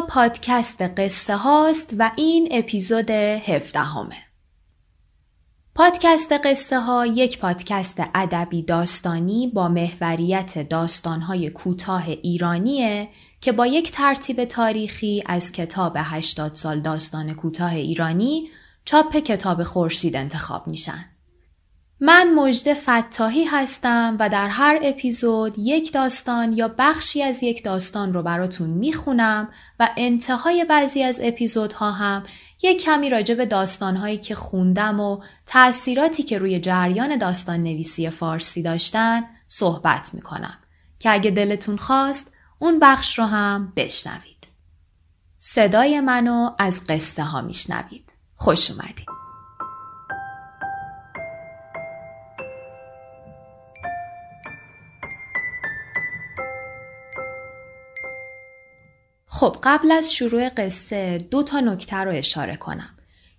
پادکست قصه هاست و این اپیزود 17 همه. پادکست قصه ها یک پادکست ادبی داستانی با محوریت داستانهای کوتاه ایرانیه که با یک ترتیب تاریخی از کتاب 80 سال داستان کوتاه ایرانی چاپ کتاب خورشید انتخاب میشن. من مجد فتاحی هستم و در هر اپیزود یک داستان یا بخشی از یک داستان رو براتون می‌خونم و انتهای بعضی از اپیزودها هم یک کمی راجع به داستانهایی که خوندم و تأثیراتی که روی جریان داستان نویسی فارسی داشتن صحبت می‌کنم که اگه دلتون خواست اون بخش رو هم بشنوید. صدای منو از قصه ها میشنوید. خوش اومدید. خب قبل از شروع قصه دو تا نکته رو اشاره کنم.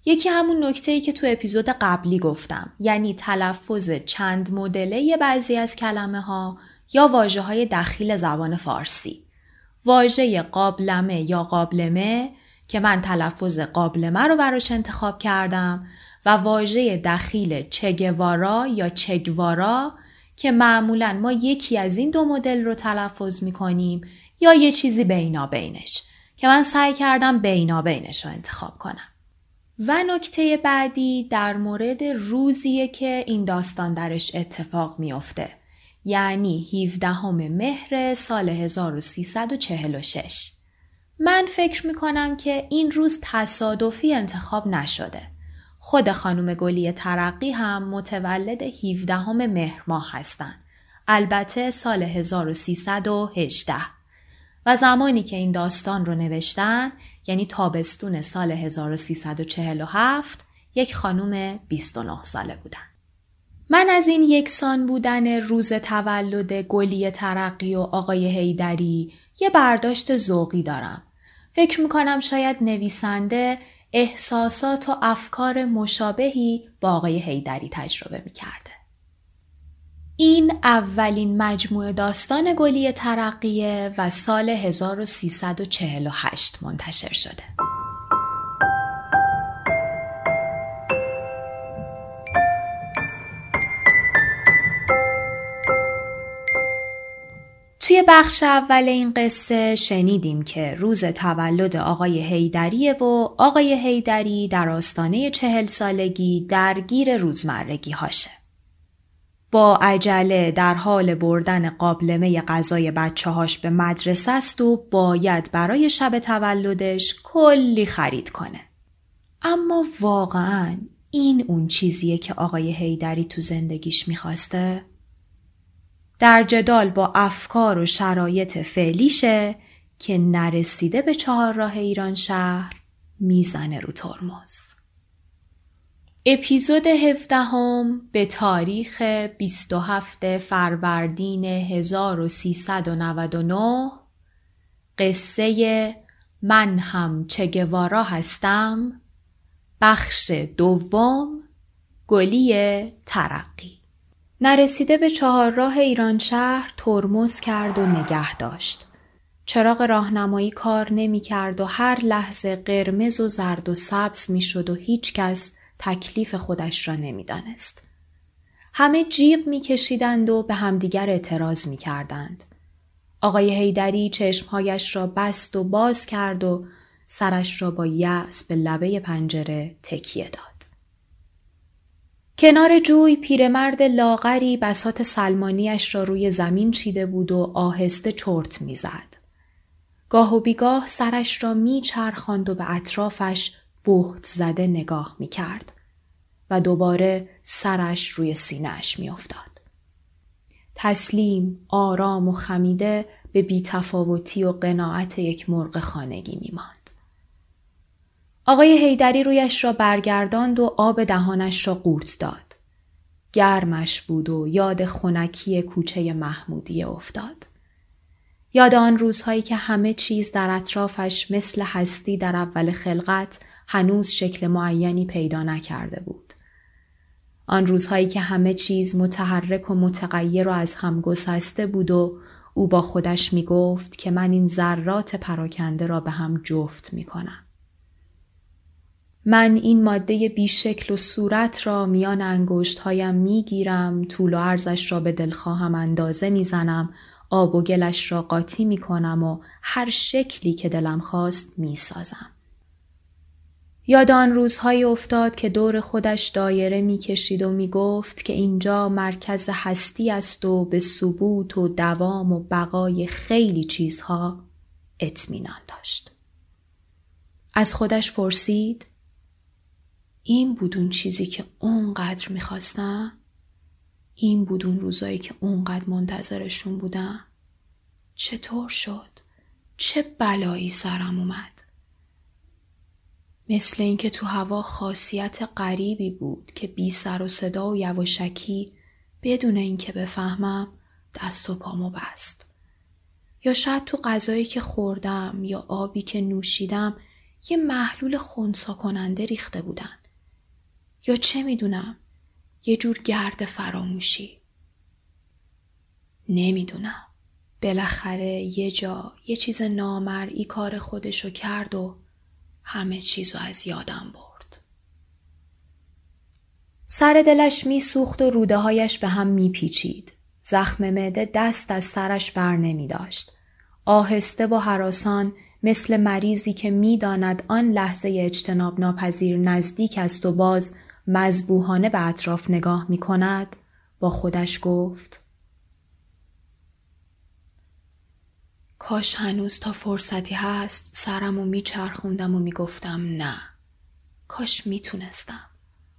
یکی همون نکته ای که تو اپیزود قبلی گفتم یعنی تلفظ چند مدله بعضی از کلمه ها یا واجه های دخیل زبان فارسی. واژه قابلمه یا قابلمه که من تلفظ قابلمه رو براش انتخاب کردم و واژه دخیل چگوارا یا چگوارا که معمولا ما یکی از این دو مدل رو تلفظ می کنیم یا یه چیزی بینا بینش که من سعی کردم بینا بینش رو انتخاب کنم. و نکته بعدی در مورد روزیه که این داستان درش اتفاق میافته. یعنی 17 مهر سال 1346. من فکر می‌کنم که این روز تصادفی انتخاب نشده. خود خانم گلی ترقی هم متولد 17 مهر ماه هستن. البته سال 1318. و زمانی که این داستان رو نوشتن یعنی تابستون سال 1347 یک خانوم 29 ساله بودن. من از این یکسان بودن روز تولد گلی ترقی و آقای هیدری یه برداشت ذوقی دارم. فکر می‌کنم شاید نویسنده احساسات و افکار مشابهی با آقای هیدری تجربه می‌کرده. این اولین مجموعه داستان گلی ترقیه و سال 1348 منتشر شده. توی بخش اول این قصه شنیدیم که روز تولد آقای هیدریه و آقای هیدری در آستانه چهل سالگی درگیر روزمرگی هاشه. با عجله در حال بردن قابلمه غذای بچه هاش به مدرسه است و باید برای شب تولدش کلی خرید کنه. اما واقعا این اون چیزیه که آقای هیدری تو زندگیش می‌خواسته؟ در جدال با افکار و شرایط فعلیشه که نرسیده به چهار راه ایران شهر می‌زنه رو ترمز. اپیزود هفدهم به تاریخ 27 فروردین 1399 قصه من هم چگوارا هستم بخش دوم گلی ترقی نرسیده به چهار راه ایران شهر ترمز کرد و نگه داشت. چراغ راهنمایی کار نمی کرد و هر لحظه قرمز و زرد و سبز می شد و هیچ کس تکلیف خودش را نمی‌دانست. همه جیغ میکشیدند و به همدیگر اعتراض می‌کردند. آقای هیدری چشمهایش را بست و باز کرد و سرش را با یأس به لبه پنجره تکیه داد. کنار جوی پیرمرد لاغری بسات سلمانیش را روی زمین چیده بود و آهسته چرت می‌زد. گاه و بیگاه سرش را میچرخاند و به اطرافش بهت زده نگاه می کرد و دوباره سرش روی سینهش می افتاد. تسلیم، آرام و خمیده به بیتفاوتی و قناعت یک مرغ خانگی میماند. آقای هیدری رویش را برگرداند و آب دهانش را قورت داد. گرمش بود و یاد خونکی کوچه محمودی افتاد. یاد آن روزهایی که همه چیز در اطرافش مثل هستی در اول خلقت هنوز شکل معینی پیدا نکرده بود. آن روزهایی که همه چیز متحرک و متغیر و از هم گسسته بود و او با خودش می گفت که من این ذرات پراکنده را به هم جفت می کنم. من این ماده بیشکل و صورت را میان انگشت هایم می گیرم، طول و عرضش را به دلخواهم اندازه می زنم، آب و گلش را قاطی می کنم و هر شکلی که دلم خواست می سازم. یاد آن روزهایی افتاد که دور خودش دایره می کشید و می گفت که اینجا مرکز هستی است و به ثبوت و دوام و بقای خیلی چیزها اطمینان داشت. از خودش پرسید این بود اون چیزی که اونقدر می‌خواستم؟ این بود اون روزایی که اونقدر منتظرشون بودم؟ چطور شد؟ چه بلایی سرم اومد؟ مثل اینکه تو هوا خاصیت غریبی بود که بی سر و صدا و یواشکی بدون اینکه بفهمم دست و پامو بست. یا شاید تو غذایی که خوردم یا آبی که نوشیدم یه محلول خونسا کننده ریخته بودن. یا چه می‌دونم یه جور گرد فراموشی. نمی‌دونم. بالاخره یه جا یه چیز نامرئی کار خودشو کرد و همه چیزو از یادم برد. سر دلش میسوخت و روده هایش به هم میپیچید. زخم معده دست از سرش بر نمی داشت. آهسته و حراسان مثل مریضی که می‌داند آن لحظه اجتناب ناپذیر نزدیک است و باز مذبوحانه به اطراف نگاه می کند با خودش گفت کاش هنوز تا فرصتی هست سرم و میچرخوندم و می‌گفتم نه. کاش می‌تونستم.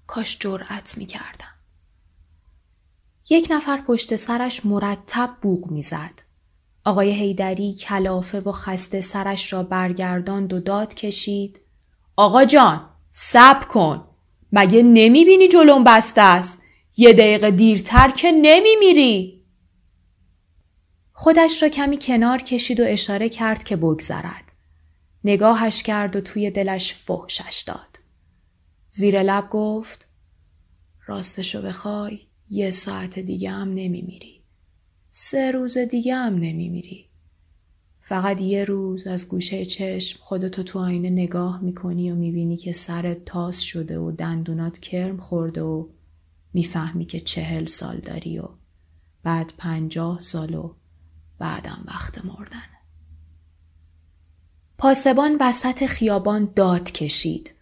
کاش جرأت می‌کردم. یک نفر پشت سرش مرتب بوغ می‌زد. آقای هیدری کلافه و خسته سرش را برگرداند و داد کشید. آقا جان سب کن. مگه نمی‌بینی جلوم بسته است؟ یه دقیقه دیرتر که نمیمیری. خودش را کمی کنار کشید و اشاره کرد که بگذرد. نگاهش کرد و توی دلش فحشش داد. زیر لب گفت راستشو بخوای یه ساعت دیگه هم نمیمیری. سه روز دیگه هم نمیمیری. فقط یه روز از گوشه چشم خودتو تو آینه نگاه می‌کنی و می‌بینی که سرت تاس شده و دندونات کرم خورده و می‌فهمی که چهل سال داری و بعد پنجاه سال و بعدم وقت مردن. پاسبان وسط خیابان داد کشید.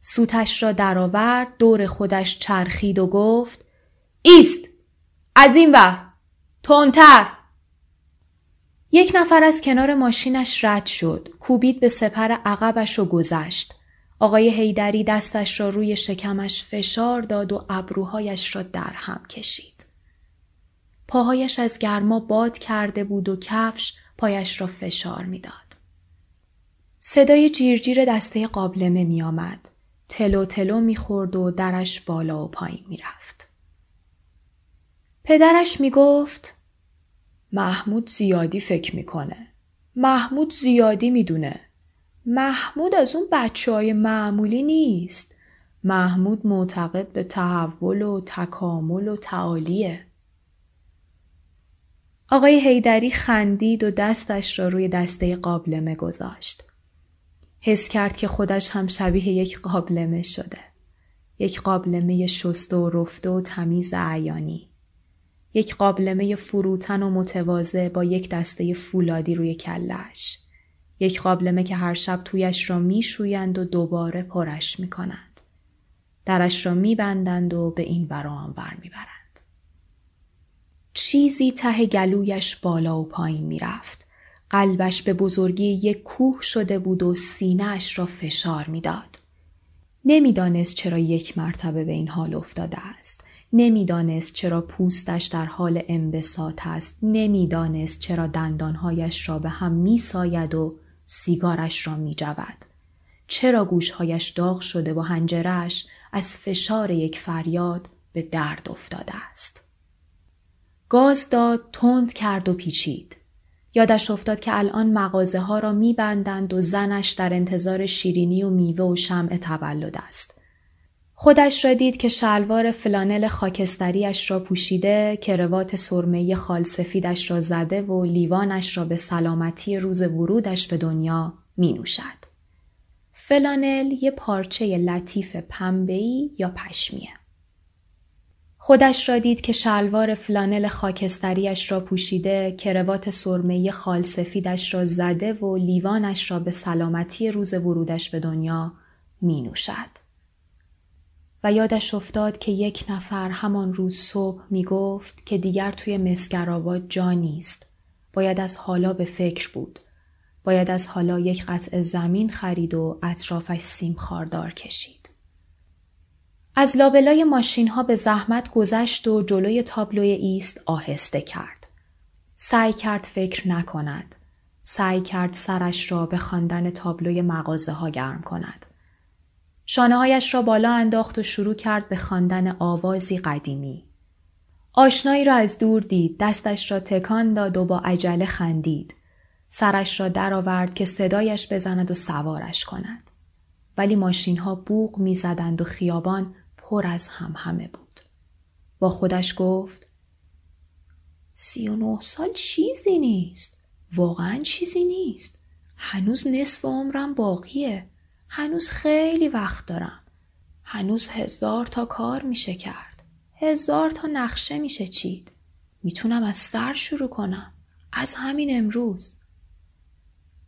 سوتش را درآورد دور خودش چرخید و گفت ایست از این ور تونتر یک نفر از کنار ماشینش رد شد کوبید به سپر عقبش و گذشت آقای هیدری دستش را روی شکمش فشار داد و ابروهایش را در هم کشید پاهایش از گرما باد کرده بود و کفش پایش را فشار می‌داد. صدای جیرجیر دسته قابلمه می آمد. تلو تلو می خورد و درش بالا و پایین می رفت. پدرش می گفت محمود زیادی فکر می‌کنه. محمود زیادی می‌دونه. محمود از اون بچه های معمولی نیست. محمود معتقد به تحول و تکامل و تعالیه. آقای هیدری خندید و دستش را روی دسته قابلمه گذاشت. حس کرد که خودش هم شبیه یک قابلمه شده. یک قابلمه شسته و رفته و تمیز عیانی. یک قابلمه فروتن و متواضع با یک دسته فولادی روی کلش. یک قابلمه که هر شب تویش را میشویند و دوباره پرش می کنند. درش را میبندند و به این برام بر می‌برند. چیزی ته گلویش بالا و پایین می‌رفت. قلبش به بزرگی یک کوه شده بود و سینهش را فشار می‌داد. نمی‌دانست چرا یک مرتبه به این حال افتاده است. نمی‌دانست چرا پوستش در حال انبساط است نمی‌دانست چرا دندانهایش را به هم میساید و سیگارش را میجود چرا گوشهایش داغ شده و هنجرش از فشار یک فریاد به درد افتاده است گاز داد تند کرد و پیچید یادش افتاد که الان مغازه ها را میبندند و زنش در انتظار شیرینی و میوه و شمع تولد است. خودش را دید که شلوار فلانل خاکستریش را پوشیده، کروات سرمه خال سفیدش را زده و لیوانش را به سلامتی روز ورودش به دنیا می نوشد. فلانل یه پارچه لطیف پنبه‌ای یا پشمیه. خودش را دید که شلوار فلانل خاکستریش را پوشیده، کروات سرمه خال سفیدش را زده و لیوانش را به سلامتی روز ورودش به دنیا می نوشد. و یادش افتاد که یک نفر همان روز صبح می گفت که دیگر توی مسگرآباد جا نیست. باید از حالا به فکر بود. باید از حالا یک قطع زمین خرید و اطرافش سیم خاردار کشید. از لابلای ماشین ها به زحمت گذشت و جلوی تابلوی ایست آهسته کرد. سعی کرد فکر نکند. سعی کرد سرش را به خواندن تابلوی مغازه ها گرم کند. شانه هایش را بالا انداخت و شروع کرد به خواندن آوازی قدیمی. آشنایی را از دور دید، دستش را تکان داد و با عجله خندید. سرش را درآورد که صدایش بزند و سوارش کند. ولی ماشین ها بوغ می زدند و خیابان پر از هم همه بود. با خودش گفت سی و نه سال چیزی نیست. واقعا چیزی نیست. هنوز نصف عمرم باقیه. هنوز خیلی وقت دارم. هنوز هزار تا کار میشه کرد. هزار تا نقشه میشه چید. می‌تونم از سر شروع کنم. از همین امروز.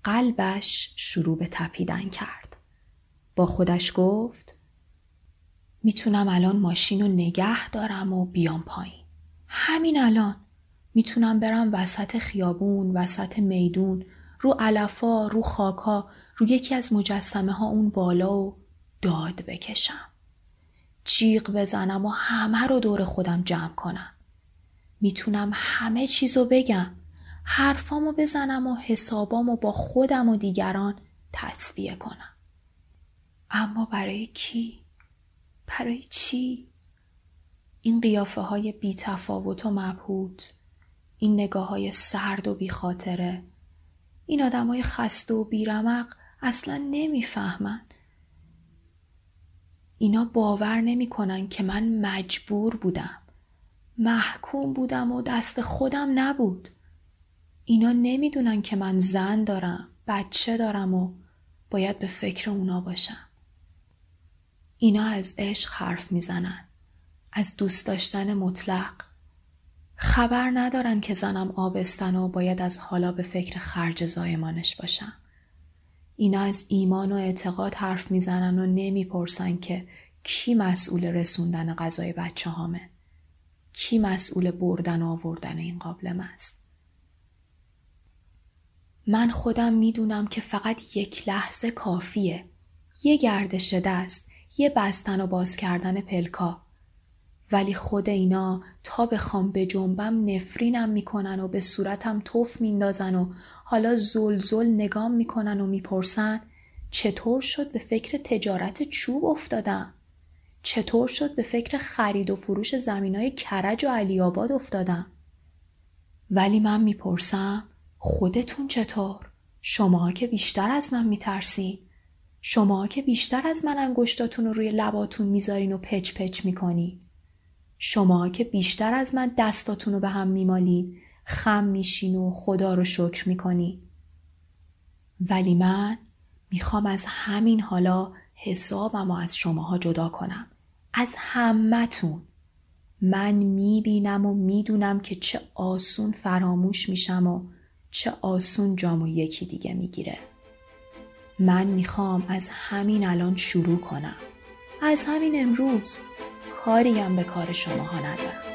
قلبش شروع به تپیدن کرد. با خودش گفت می‌تونم الان ماشین رو نگه دارم و بیام پایین. همین الان می‌تونم برم وسط خیابون، وسط میدون، رو علفا، رو خاکا، رو یکی از مجسمه ها اون بالا و داد بکشم. جیغ بزنم و همه رو دور خودم جمع کنم. می‌تونم همه چیزو بگم. حرفامو بزنم و حسابامو با خودم و دیگران تصفیه کنم. اما برای کی؟ برای چی؟ این قیافه های بی تفاوت و مبهوت این نگاه های سرد و بی خاطره این آدم های خسته و بیرمق اصلا نمی‌فهمن. اینا باور نمی‌کنن که من مجبور بودم محکوم بودم و دست خودم نبود. اینا نمی‌دونن که من زن دارم بچه دارم و باید به فکر اونا باشم. اینا از عشق حرف می‌زنن. از دوست داشتن مطلق. خبر ندارن که زنم آبستن و باید از حالا به فکر خرج زایمانش باشم. اینا از ایمان و اعتقاد حرف می‌زنن و نمی‌پرسن که کی مسئول رسوندن غذای بچه هامه؟ کی مسئول بردن و آوردن این قابلم است؟ من خودم می‌دونم که فقط یک لحظه کافیه. یه گردش دست یه بستن و باز کردن پلکا ولی خود اینا تا بخوام به جنبم نفرینم می‌کنن و به صورتم توف میندازن و حالا زلزل نگام می‌کنن و می‌پرسن چطور شد به فکر تجارت چوب افتادم؟ چطور شد به فکر خرید و فروش زمین های کرج و علی آباد افتادم؟ ولی من می‌پرسم خودتون چطور؟ شما که بیشتر از من میترسین؟ شما که بیشتر از من انگشتاتون رو روی لباتون می‌ذارین و پچ پچ می‌کنین. شما که بیشتر از من دستاتون رو به هم میمالین خم میشین و خدا رو شکر می‌کنین. ولی من می‌خوام از همین حالا حسابم و از شماها جدا کنم. از همتون. من می‌بینم و می‌دونم که چه آسون فراموش میشم و چه آسون جامو یکی دیگه می‌گیره. من می‌خوام از همین الان شروع کنم. از همین امروز کاریم به کار شماها ندارم.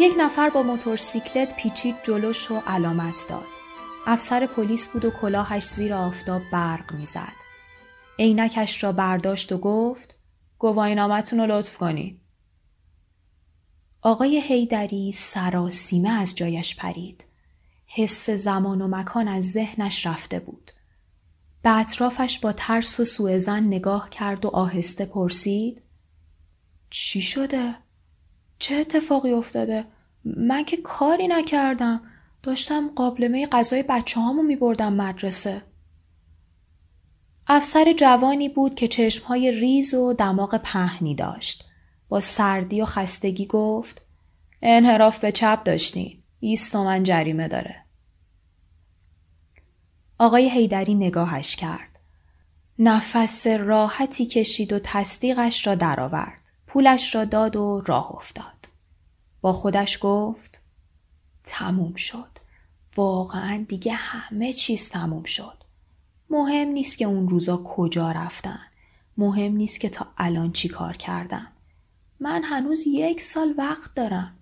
یک نفر با موتورسیکلت پیچید جلوش و علامت داد. افسر پلیس بود و کلاهش زیر آفتاب برق می‌زد. عینکش را برداشت و گفت گواهینامتون رو لطف کنی. آقای هیدری سراسیمه از جایش پرید. حس زمان و مکان از ذهنش رفته بود. به اطرافش با ترس و سوء نگاه کرد و آهسته پرسید چی شده؟ چه اتفاقی افتاده؟ من که کاری نکردم. داشتم قابلمه غذای بچه هامو می بردم مدرسه. افسر جوانی بود که چشمهای ریز و دماغ پهنی داشت. با سردی و خستگی گفت انحراف به چپ داشتین. 20 تومن جریمه داره. آقای هیدری نگاهش کرد. نفس راحتی کشید و تصدیقش را درآورد. پولش را داد و راه افتاد. با خودش گفت تموم شد. واقعا دیگه همه چیز تموم شد. مهم نیست که اون روزا کجا رفتن. مهم نیست که تا الان چی کار کردم. من هنوز یک سال وقت دارم.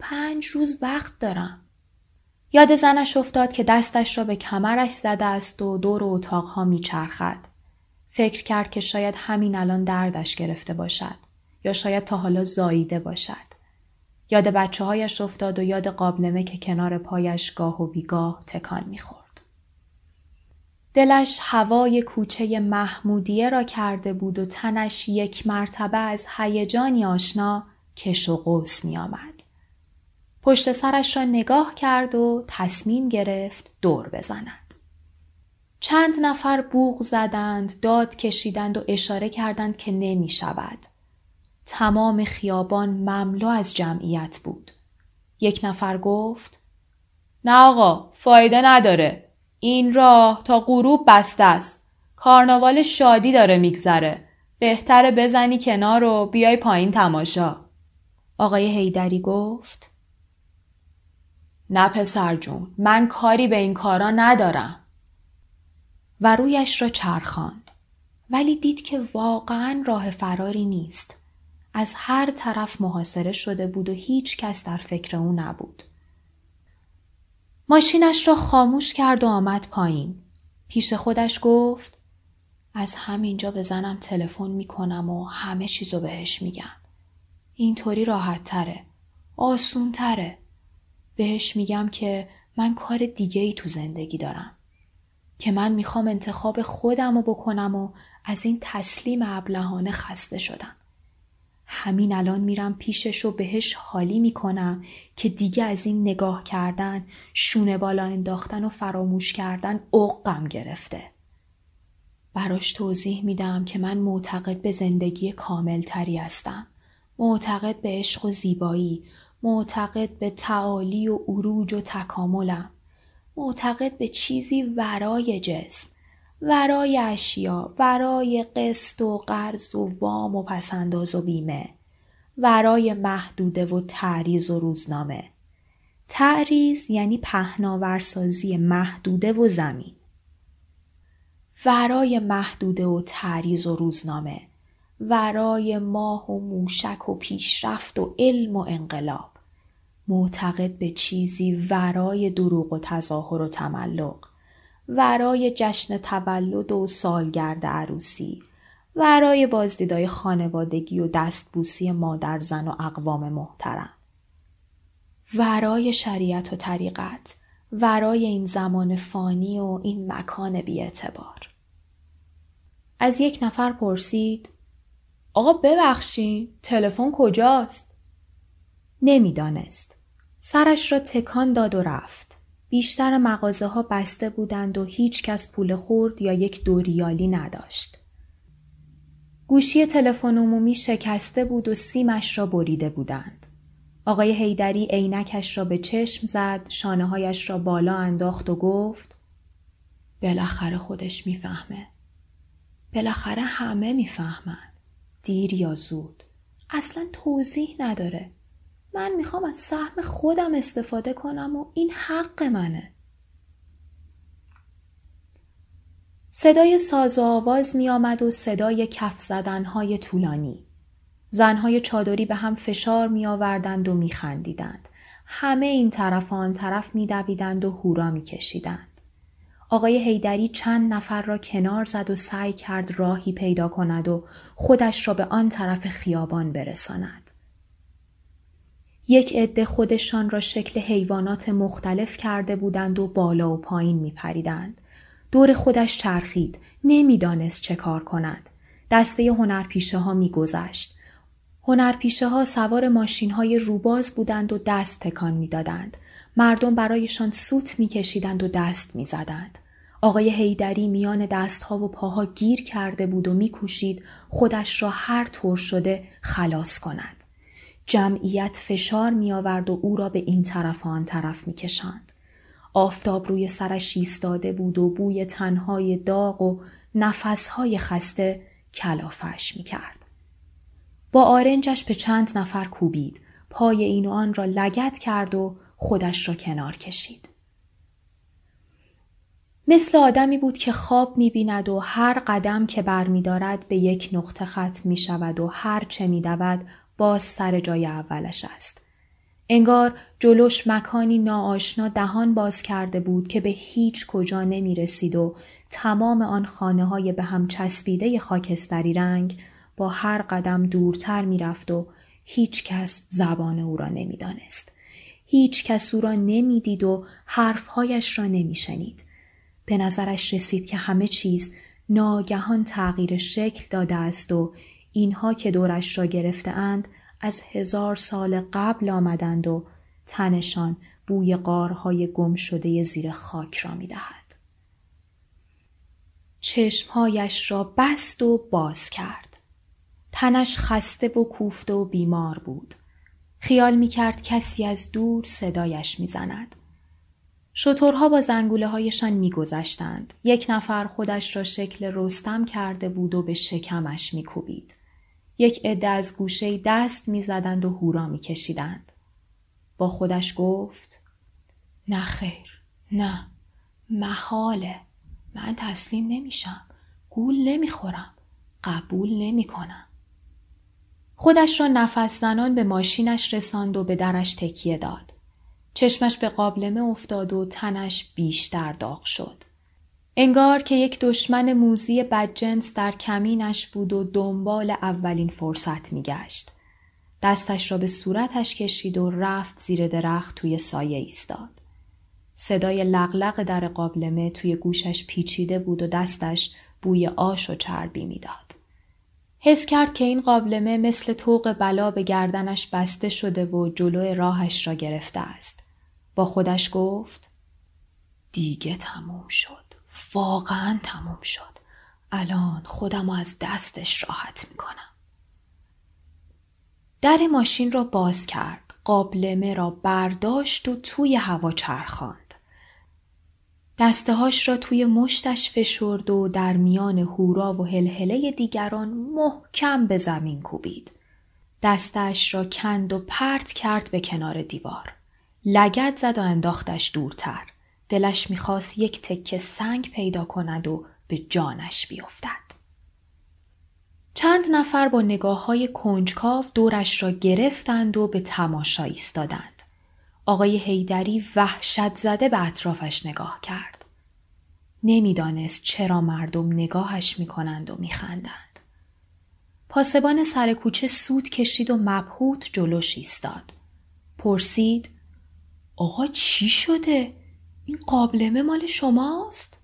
پنج روز وقت دارم. یاد زنش افتاد که دستش را به کمرش زده است و دور اتاقها میچرخد. فکر کرد که شاید همین الان دردش گرفته باشد یا شاید تا حالا زاییده باشد. یاد بچه هایش افتاد و یاد قابلمه که کنار پایش گاه و بیگاه تکان می‌خورد. دلش هوای کوچه محمودیه را کرده بود و تنش یک مرتبه از هیجانی آشنا کش و قوس می آمد. پشت سرش را نگاه کرد و تصمیم گرفت دور بزند. چند نفر بوغ زدند، داد کشیدند و اشاره کردند که نمی شود. تمام خیابان مملو از جمعیت بود. یک نفر گفت نه آقا فایده نداره. این راه تا غروب بسته است. کارناوال شادی داره میگذره. بهتره بزنی کنار و بیای پایین تماشا. آقای هیدری گفت نه پسر جون من کاری به این کارا ندارم. و رویش را چرخاند. ولی دید که واقعا راه فراری نیست. از هر طرف محاصره شده بود و هیچ کس در فکر او نبود. ماشینش را خاموش کرد و آمد پایین. پیش خودش گفت از همینجا به زنم تلفن می‌کنم و همه چیزو بهش میگم. اینطوری راحت تره. آسون تره. بهش میگم که من کار دیگه ای تو زندگی دارم. که من می‌خوام انتخاب خودم رو بکنم و از این تسلیم ابلهانه خسته شدم. همین الان میرم پیشش و بهش حالی می‌کنم که دیگه از این نگاه کردن شونه بالا انداختن و فراموش کردن اوقم گرفته. براش توضیح میدم که من معتقد به زندگی کامل تری هستم. معتقد به عشق و زیبایی، معتقد به تعالی و عروج و تکاملم. معتقد به چیزی ورای جسم. ورای اشیا، ورای قسط و قرض و وام و پسنداز و بیمه، ورای محدوده و تعریض و روزنامه. تعریض یعنی پهناورسازی محدوده و زمین. ورای محدوده و تعریض و روزنامه. ورای ماه و موشک و پیشرفت و علم و انقلاب. معتقد به چیزی ورای دروغ و تظاهر و تملق. ورای جشن تولد و سالگرد عروسی ورای بازدیدای خانوادگی و دستبوسی مادر زن و اقوام محترم. ورای شریعت و طریقت ورای این زمان فانی و این مکان بیاعتبار از یک نفر پرسید آقا ببخشین تلفن کجاست؟ نمی‌دانست. سرش را تکان داد و رفت بیشتر مغازه ها بسته بودند و هیچ کس پول خورد یا یک دوریالی نداشت. گوشی تلفن عمومی شکسته بود و سیمش را بریده بودند. آقای هیدری عینکش را به چشم زد، شانه هایش را بالا انداخت و گفت بالاخره خودش می‌فهمه. بالاخره همه می‌فهمن. دیر یا زود. اصلا توضیح نداره. من می‌خوام از سهم خودم استفاده کنم و این حق منه. صدای ساز و آواز می آمد و صدای کف زدنهای طولانی. زنهای چادری به هم فشار می آوردند و می خندیدند. همه این طرف آن طرف می دویدند و هورا می کشیدند. آقای هیدری چند نفر را کنار زد و سعی کرد راهی پیدا کند و خودش را به آن طرف خیابان برساند. یک عده خودشان را شکل حیوانات مختلف کرده بودند و بالا و پایین می پریدند. دور خودش چرخید. نمی‌دانست چه کار کند. دسته هنرپیشه ها می گذشت. هنرپیشه ها سوار ماشین های روباز بودند و دست تکان می دادند. مردم برایشان سوت می کشیدند و دست می زدند. آقای هیدری میان دستها و پاها گیر کرده بود و میکوشید خودش را هر طور شده خلاص کند. جمعیت فشار می آورد و او را به این طرف آن طرف می کشند. آفتاب روی سرش ایستاده بود و بوی تنهای داغ و نفسهای خسته کلافش می کرد. با آرنجش به چند نفر کوبید. پای این و آن را لگت کرد و خودش را کنار کشید. مثل آدمی بود که خواب می بیند و هر قدم که بر می دارد به یک نقطه خط می شود و هر چه می باز سر جای اولش است. انگار جلوش مکانی ناآشنا دهان باز کرده بود که به هیچ کجا نمی رسید و تمام آن خانه های به هم چسبیده خاکستری رنگ با هر قدم دورتر می رفت و هیچ کس زبان او را نمی دانست. هیچ کس او را نمی دید و حرفهایش را نمی شنید. به نظرش رسید که همه چیز ناگهان تغییر شکل داده است و اینها که دورش را گرفته اند از هزار سال قبل آمدند و تنشان بوی قارهای گم شده زیر خاک را می دهد. چشمهایش را بست و باز کرد. تنش خسته و کوفته و بیمار بود. خیال می کرد کسی از دور صدایش می زند. شطورها با زنگوله هایشان می گذشتند. یک نفر خودش را شکل رستم کرده بود و به شکمش می کوبید. یک عده از گوشه دست می زدند و هورا می کشیدند. با خودش گفت نه خیر نه محاله من تسلیم نمیشم گول نمی‌خورم قبول نمی کنم. خودش را نفس زنان به ماشینش رساند و به درش تکیه داد. چشمش به قابلمه افتاد و تنش بیشتر داغ شد. انگار که یک دشمن موزی بدجنس در کمینش بود و دنبال اولین فرصت میگشت. دستش را به صورتش کشید و رفت زیر درخت توی سایه ایستاد. صدای لغلق در قابلمه توی گوشش پیچیده بود و دستش بوی آش و چربی می‌داد. حس کرد که این قابلمه مثل توق بلا به گردنش بسته شده و جلو راهش را گرفته است. با خودش گفت دیگه تموم شد. واقعا تموم شد. الان خودم از دستش راحت می‌کنم. در ماشین را باز کرد. قابلمه را برداشت و توی هوا چرخاند. دستهاش را توی مشتش فشرد و در میان هورا و هلهله دیگران محکم به زمین کوبید. دستش را کند و پرت کرد به کنار دیوار. لگت زد و انداختش دورتر. دلش می‌خواست یک تکه سنگ پیدا کند و به جانش بیفتد. چند نفر با نگاه های کنجکاو دورش را گرفتند و به تماشا ایستادند. آقای هیدری وحشت زده به اطرافش نگاه کرد. نمی‌دانست چرا مردم نگاهش می‌کنند و میخندند. پاسبان سر کوچه سود کشید و مبهوت جلوش ایستاد. پرسید آقا چی شده؟ این قابلمه مال شماست؟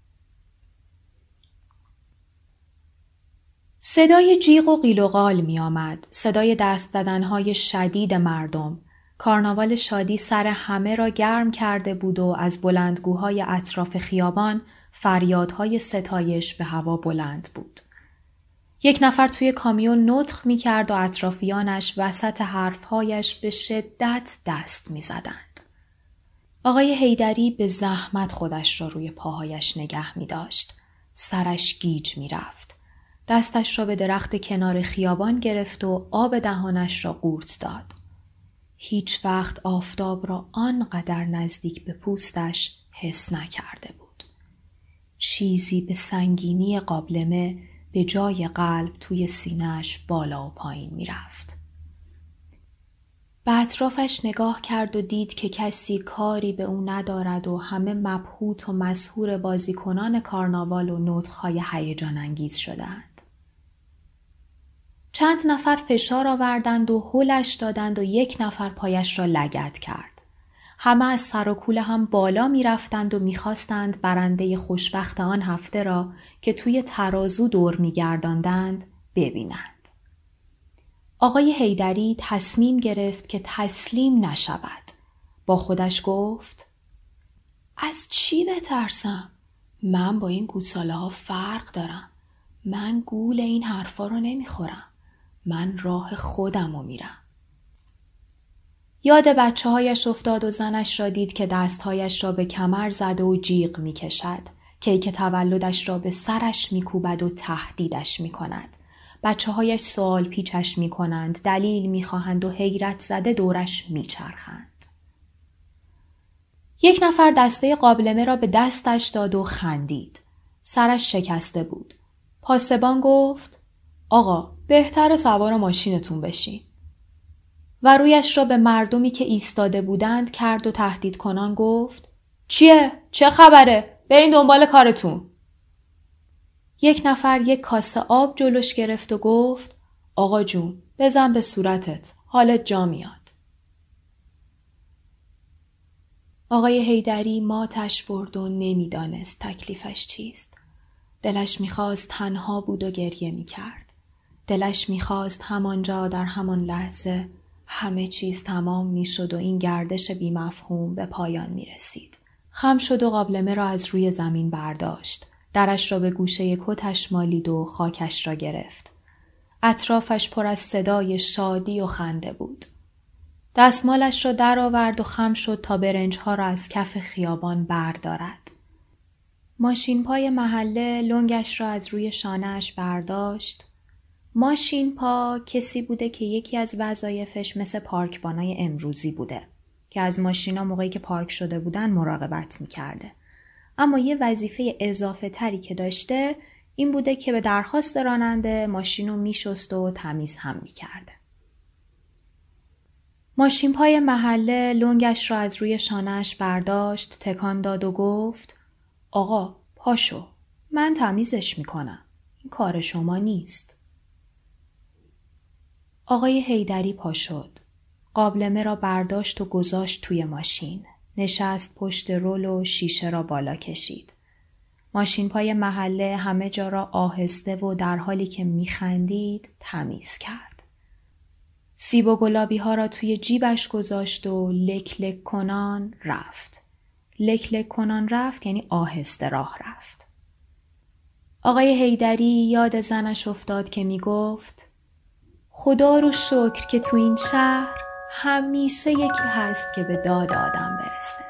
صدای جیغ و قیل و قال می آمد. صدای دست زدنهای شدید مردم. کارناوال شادی سر همه را گرم کرده بود و از بلندگوهای اطراف خیابان فریادهای ستایش به هوا بلند بود. یک نفر توی کامیون نطخ می کرد و اطرافیانش وسط حرفهایش به شدت دست می زدند. آقای هیدری به زحمت خودش را روی پاهایش نگه می داشت. سرش گیج می رفت. دستش را به درخت کنار خیابان گرفت و آب دهانش را قورت داد. هیچ وقت آفتاب را آنقدر نزدیک به پوستش حس نکرده بود. چیزی به سنگینی قابلمه به جای قلب توی سینهش بالا و پایین می‌رفت. به اطرافش نگاه کرد و دید که کسی کاری به او ندارد و همه مبهوت و مسهور بازیکنان کارناوال و نطخهای هیجان انگیز شدند. چند نفر فشار آوردند و هلش دادند و یک نفر پایش را لگت کرد. همه از سر و کوله هم بالا می رفتند و می‌خواستند برنده خوشبخت آن هفته را که توی ترازو دور می گرداندند ببینند. آقای هیدری تصمیم گرفت که تسلیم نشود. با خودش گفت از چی بترسم؟ من با این گوساله ها فرق دارم. من گول این حرفا رو نمی‌خورم. من راه خودم رو میرم. یاد بچه هایش افتاد و زنش را دید که دستهایش را به کمر زده و جیغ می کشد. کیک تولدش را به سرش می کوبد و تهدیدش می کند. بچه هایش سوال پیچش می کنند، دلیل می خواهند و حیرت زده دورش می چرخند. یک نفر دسته قابلمه را به دستش داد و خندید. سرش شکسته بود. پاسبان گفت آقا بهتر سوار ماشینتون بشین. و رویش را به مردمی که ایستاده بودند کرد و تهدید کنان گفت چیه؟ چه خبره؟ برین دنبال کارتون. یک نفر یک کاسه آب جلوش گرفت و گفت آقا جون بزن به صورتت حالت جا میاد. آقای هیدری ماتش برد و نمی‌دانست تکلیفش چیست. دلش می‌خواست تنها بود و گریه می‌کرد. دلش می‌خواست همانجا در همان لحظه همه چیز تمام می‌شد و این گردش بیمفهوم به پایان می رسید. خم شد و قابلمه را از روی زمین برداشت. درش را به گوشه کتش مالید و خاکش را گرفت. اطرافش پر از صدای شادی و خنده بود. دستمالش را درآورد و خم شد تا برنجها را از کف خیابان بردارد. ماشین پای محله لنگش را از روی شانهش برداشت. ماشین پا کسی بوده که یکی از وظایفش مثل پارکبانای امروزی بوده که از ماشینا موقعی که پارک شده بودن مراقبت می‌کرده. اما یه وظیفه اضافه تری که داشته این بوده که به درخواست راننده ماشین رو میشست و تمیز هم می‌کرده. ماشین پای محله لنگش را از روی شانهش برداشت تکان داد و گفت آقا پاشو من تمیزش می‌کنم این کار شما نیست. آقای هیدری پا شد. قابلمه را برداشت و گذاشت توی ماشین. نشست پشت رول و شیشه را بالا کشید. ماشین پای محله همه جا را آهسته و در حالی که میخندید تمیز کرد. سیب و گلابی ها را توی جیبش گذاشت و لک لک کنان رفت. لک لک کنان رفت یعنی آهسته راه رفت. آقای هیدری یاد زنش افتاد که می گفت خدا رو شکر که تو این شهر همیشه یکی هست که به داد آدم برسه.